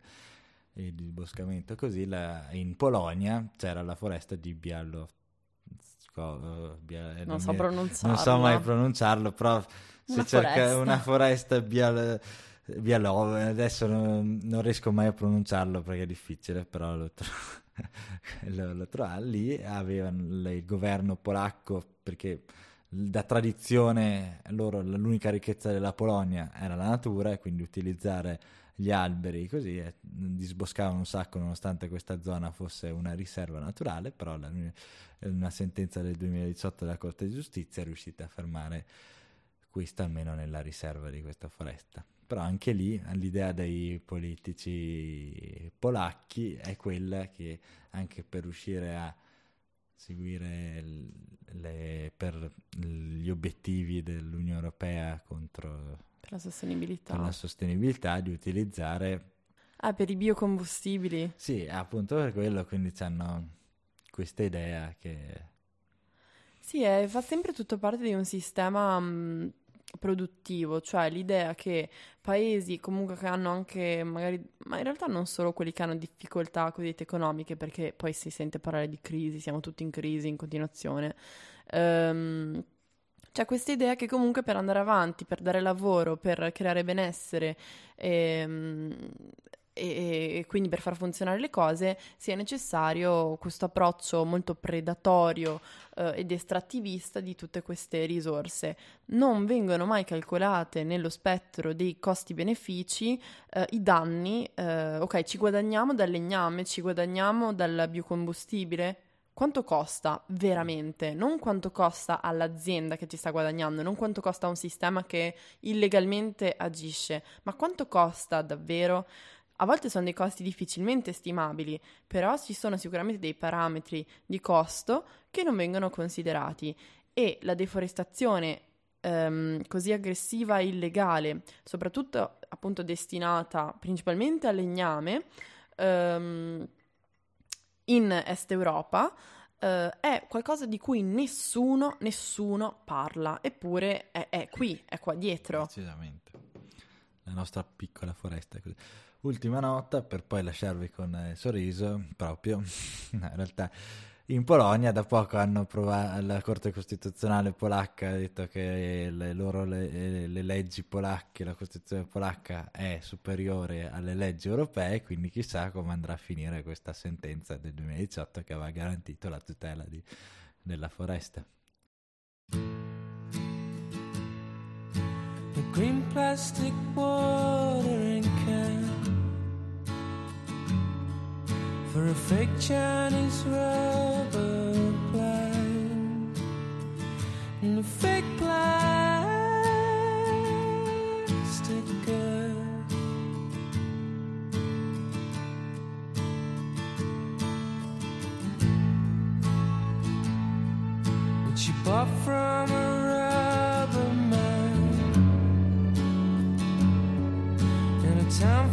il disboscamento, così la- in Polonia c'era la foresta di Bialo... sco- Bia- eh, Non so mi- pronunciarla. non so mai pronunciarlo, però si Una cerca foresta. una foresta bial- Bialov, adesso non, non riesco mai a pronunciarlo perché è difficile, però lo, tro- lo, lo trovo. Lì avevano l- il governo polacco, perché da tradizione loro l'unica ricchezza della Polonia era la natura e quindi utilizzare gli alberi così eh, disboscavano un sacco nonostante questa zona fosse una riserva naturale, però la- una sentenza del 2018 della Corte di Giustizia è riuscita a fermare questa almeno nella riserva di questa foresta. Però anche lì l'idea dei politici polacchi è quella che anche per riuscire a seguire le- per gli obiettivi dell'Unione Europea contro Per la sostenibilità. per la sostenibilità di utilizzare Ah, per i biocombustibili. sì appunto per quello quindi hanno questa idea che Sì, è- fa sempre tutto parte di un sistema mh, produttivo, cioè l'idea che paesi comunque che hanno anche magari, ma in realtà non solo quelli che hanno difficoltà cosiddette economiche, perché poi si sente parlare di crisi, siamo tutti in crisi in continuazione. Ehm, c'è questa idea che comunque per andare avanti, per dare lavoro, per creare benessere ehm, e, e quindi per far funzionare le cose sia necessario questo approccio molto predatorio eh, ed estrattivista di tutte queste risorse. Non vengono mai calcolate nello spettro dei costi-benefici eh, i danni. eh, ok, ci guadagniamo dal legname, ci guadagniamo dal biocombustibile. Quanto costa veramente? Non quanto costa all'azienda che ci sta guadagnando, non quanto costa a un sistema che illegalmente agisce, ma quanto costa davvero? A volte sono dei costi difficilmente stimabili, però ci sono sicuramente dei parametri di costo che non vengono considerati e la deforestazione ehm, così aggressiva e illegale, soprattutto appunto destinata principalmente al legname, ehm, in Est Europa, eh, è qualcosa di cui nessuno, nessuno parla, eppure è, è qui, è qua dietro. Decisamente. La nostra piccola foresta è così. Ultima nota per poi lasciarvi con eh, il sorriso proprio. In realtà in Polonia da poco hanno provato, la Corte Costituzionale polacca ha detto che le loro le, le leggi polacche, la Costituzione polacca è superiore alle leggi europee, quindi chissà come andrà a finire questa sentenza del 2018 che aveva garantito la tutela di- della foresta. The green plastic watering for a fake Chinese rubber plant and a fake plastic girl. Which she bought from a rubber man in a town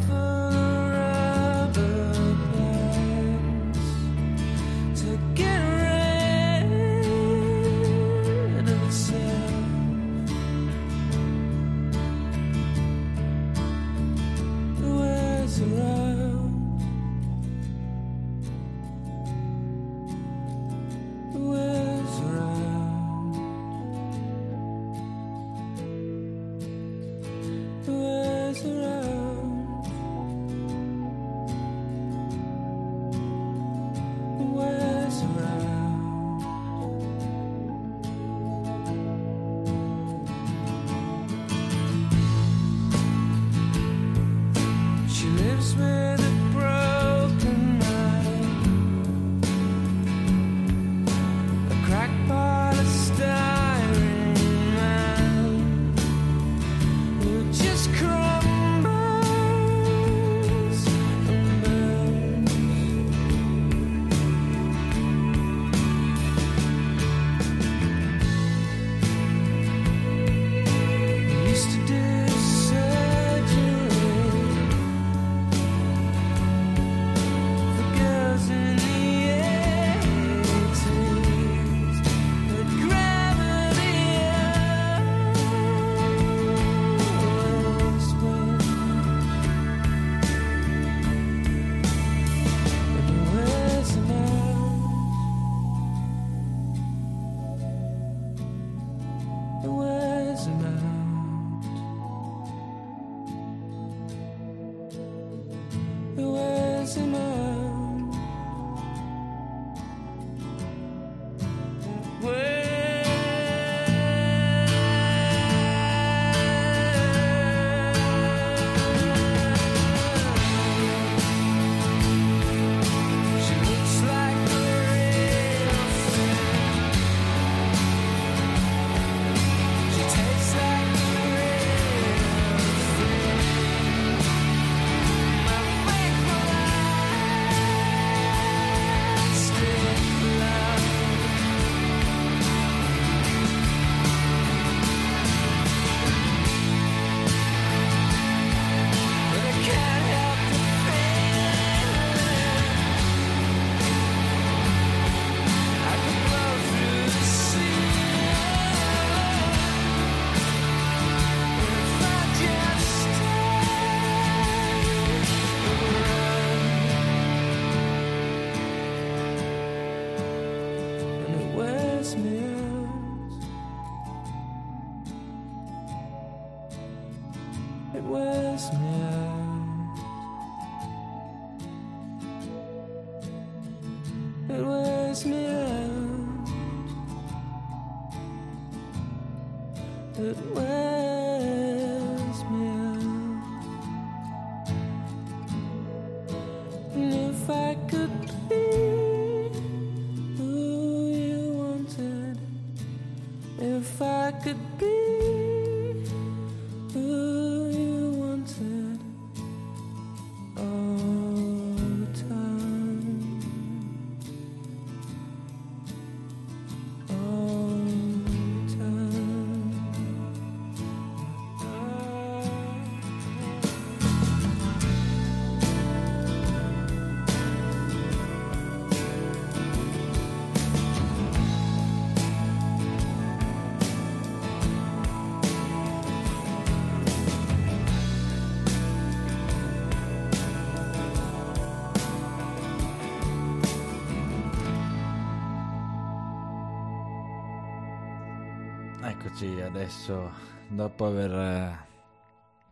Eccoci adesso, dopo aver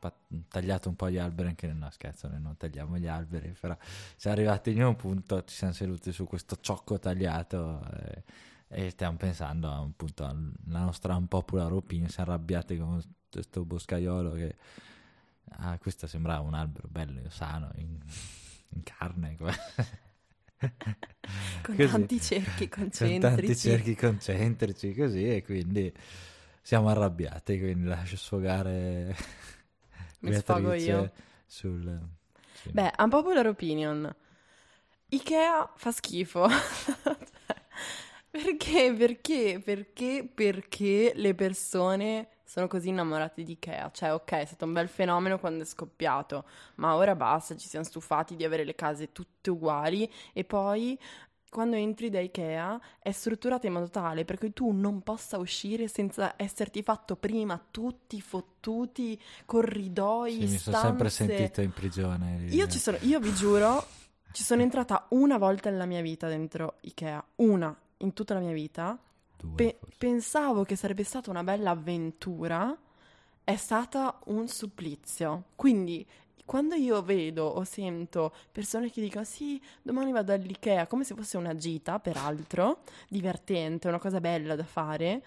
eh, tagliato un po' gli alberi, anche no scherzo, noi non tagliamo gli alberi, però siamo arrivati in un punto, ci siamo seduti su questo ciocco tagliato eh, e stiamo pensando a un punto alla nostra unpopular opinion, siamo arrabbiati con questo boscaiolo che ah, questo sembrava un albero bello, sano, in, in carne. Con Così. tanti cerchi con concentrici. tanti cerchi concentrici così e quindi siamo arrabbiati quindi lascio sfogare Mi sfogo io. sul sì. Beh, unpopular opinion. Ikea fa schifo. perché? Perché? Perché? Perché le persone sono così innamorate di Ikea? Cioè, ok, è stato un bel fenomeno quando è scoppiato, ma ora basta, ci siamo stufati di avere le case tutte uguali e poi quando entri da Ikea è strutturata in modo tale per cui tu non possa uscire senza esserti fatto prima tutti i fottuti corridoi, Sì, mi sono sempre stanze. sentito in prigione Io ci sono, io vi giuro, ci sono entrata una volta nella mia vita dentro Ikea, una in tutta la mia vita. Due, Pe- pensavo che sarebbe stata una bella avventura, è stata un supplizio. Quindi, quando io vedo o sento persone che dicono sì, domani vado all'Ikea, come se fosse una gita, peraltro, divertente, una cosa bella da fare.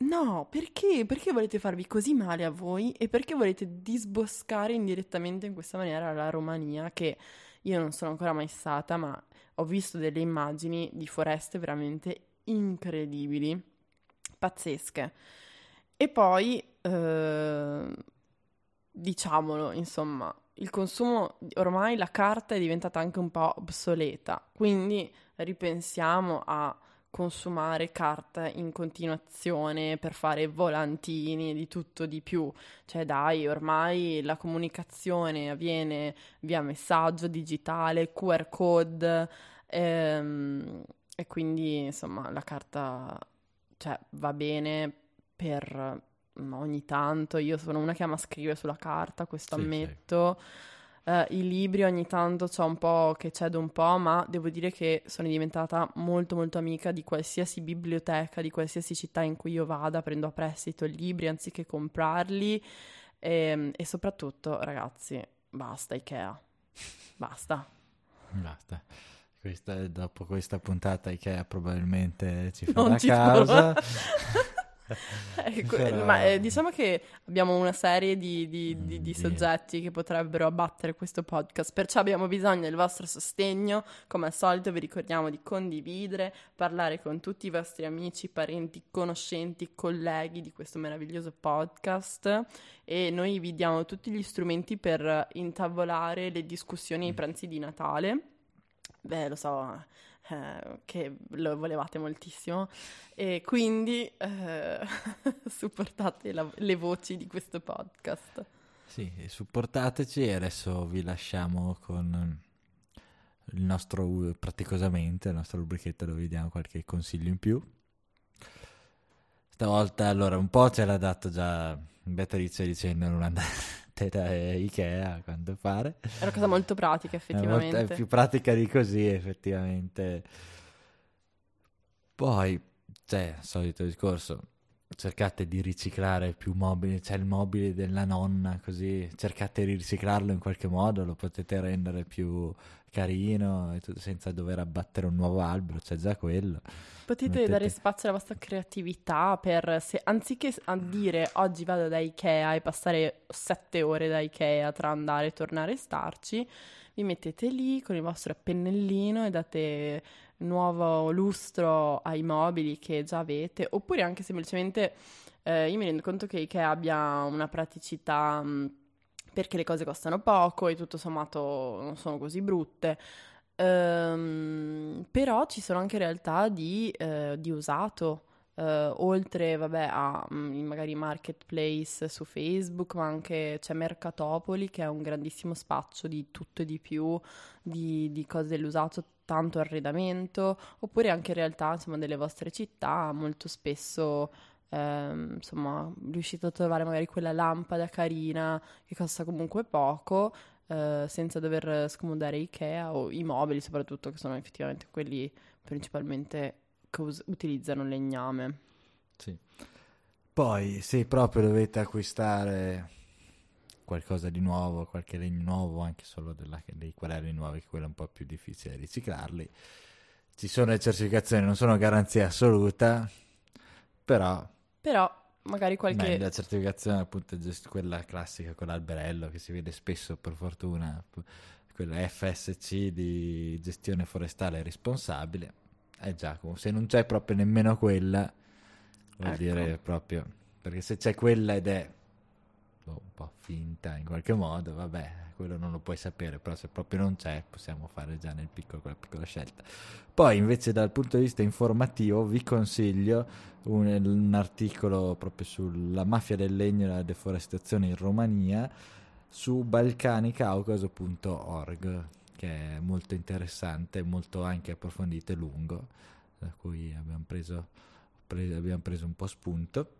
No, perché? Perché volete farvi così male a voi e perché volete disboscare indirettamente in questa maniera la Romania che io non sono ancora mai stata, ma ho visto delle immagini di foreste veramente incredibili, pazzesche. E poi, eh, diciamolo, insomma, il consumo, ormai la carta è diventata anche un po' obsoleta, quindi ripensiamo a consumare carta in continuazione per fare volantini di tutto di più. Cioè, dai, ormai la comunicazione avviene via messaggio digitale, QR code, ehm, e quindi, insomma, la carta, cioè, va bene per ogni tanto. Io sono una che ama scrivere sulla carta, questo Sì, sì. ammetto. Eh, I libri ogni tanto c'ho un po' che cedo un po', ma devo dire che sono diventata molto molto amica di qualsiasi biblioteca, di qualsiasi città in cui io vada, prendo a prestito i libri anziché comprarli e, e soprattutto, ragazzi, basta Ikea, basta. basta Questa- dopo questa puntata Ikea probabilmente ci Non farà ci causa Però- ma eh, diciamo che abbiamo una serie di, di- di- di Mm, soggetti che potrebbero abbattere questo podcast, perciò abbiamo bisogno del vostro sostegno. Come al solito vi ricordiamo di condividere, parlare con tutti i vostri amici, parenti, conoscenti, colleghi di questo meraviglioso podcast e noi vi diamo tutti gli strumenti per intavolare le discussioni Mm. ai pranzi di Natale. Beh, lo so eh, che lo volevate moltissimo e quindi eh, supportate la- le voci di questo podcast. Sì, supportateci e adesso vi lasciamo con il nostro praticosamente, la nostra rubrichetta dove vi diamo qualche consiglio in più. Stavolta allora un po' ce l'ha dato già Beatrice dicendo non andate da Ikea a quanto pare. È una cosa molto pratica, È molto- effettivamente. È più pratica di così effettivamente. Poi, cioè, solito discorso, cercate di riciclare più mobili, c'è il mobile della nonna, così cercate di riciclarlo in qualche modo, lo potete rendere più carino e tutto, senza dover abbattere un nuovo albero, c'è già quello. Potete Mettete- dare spazio alla vostra creatività per, se, anziché dire oggi vado da Ikea e passare sette ore da Ikea tra andare e tornare e starci, vi mettete lì con il vostro pennellino e date nuovo lustro ai mobili che già avete, oppure anche semplicemente, eh, io mi rendo conto che Ikea abbia una praticità mh, perché le cose costano poco e tutto sommato non sono così brutte. Ehm, però ci sono anche realtà di, eh, di usato, eh, oltre vabbè, a mm, magari marketplace su Facebook, ma anche c'è Mercatopoli che è un grandissimo spaccio di tutto e di più, di, di cose dell'usato, tanto arredamento, oppure anche in realtà insomma, delle vostre città, molto spesso ehm, insomma riuscite a trovare magari quella lampada carina che costa comunque poco eh, senza dover scomodare Ikea o i mobili soprattutto che sono effettivamente quelli principalmente che us- utilizzano legname. Sì. Poi, se proprio dovete acquistare qualcosa di nuovo, qualche legno nuovo, anche solo della- dei quaderni nuovi, che quello è un po' più difficile riciclarli, ci sono le certificazioni, non sono garanzia assoluta, però Però magari qualche... Beh, la certificazione appunto è gest- quella classica con l'alberello che si vede spesso per fortuna, quella FSC di gestione forestale responsabile, è già come se non c'è proprio nemmeno quella, vuol Ecco. dire proprio, perché se c'è quella ed è boh, un po' finta in qualche modo, vabbè, quello non lo puoi sapere, però se proprio non c'è possiamo fare già nel piccolo quella piccola scelta. Poi invece dal punto di vista informativo vi consiglio un, un articolo proprio sulla mafia del legno e la deforestazione in Romania su balcanicaucaso.org che è molto interessante, molto anche approfondito e lungo, da cui abbiamo preso, pre- abbiamo preso un po' spunto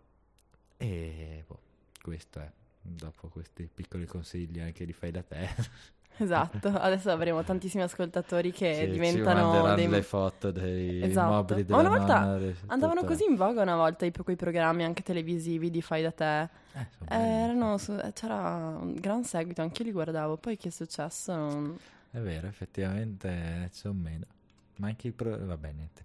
e boh, questo è, dopo questi piccoli consigli anche di fai da te. Esatto, adesso avremo tantissimi ascoltatori che Sì, diventano dei... le foto dei Esatto. mobili Ma della una volta nonna, Andavano tutto- così in voga una volta i, quei programmi anche televisivi di Fai da te. Eh, Eh, belli, erano su- c'era un gran seguito, anche io li guardavo. Poi che è successo? Non- È vero, effettivamente sono meno. Ma anche i pro... vabbè, niente.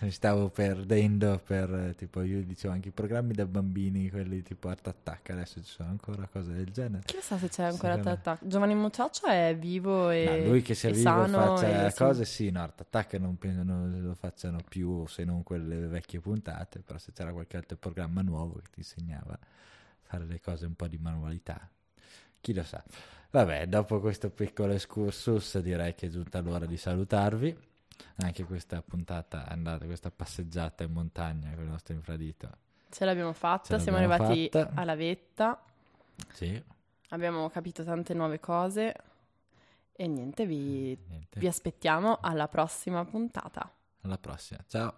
Mi stavo perdendo per, tipo, io dicevo anche i programmi da bambini, quelli tipo Art Attack, adesso ci sono ancora cose del genere. Chi lo sa se c'è ancora Art Attack? Giovanni Mucciaccio è vivo e No, lui che sia vivo faccia e sì. cose, sì, no, Art Attack non penso non lo facciano più se non quelle vecchie puntate, però se c'era qualche altro programma nuovo che ti insegnava a fare le cose un po' di manualità, chi lo sa. Vabbè, dopo questo piccolo excursus direi che è giunta l'ora di salutarvi. Anche questa puntata è andata, questa passeggiata in montagna con il nostro infradito. Ce l'abbiamo fatta, Ce siamo l'abbiamo arrivati fatta. alla vetta, Sì, abbiamo capito tante nuove cose e niente, vi, niente. vi aspettiamo alla prossima puntata. Alla prossima. Ciao.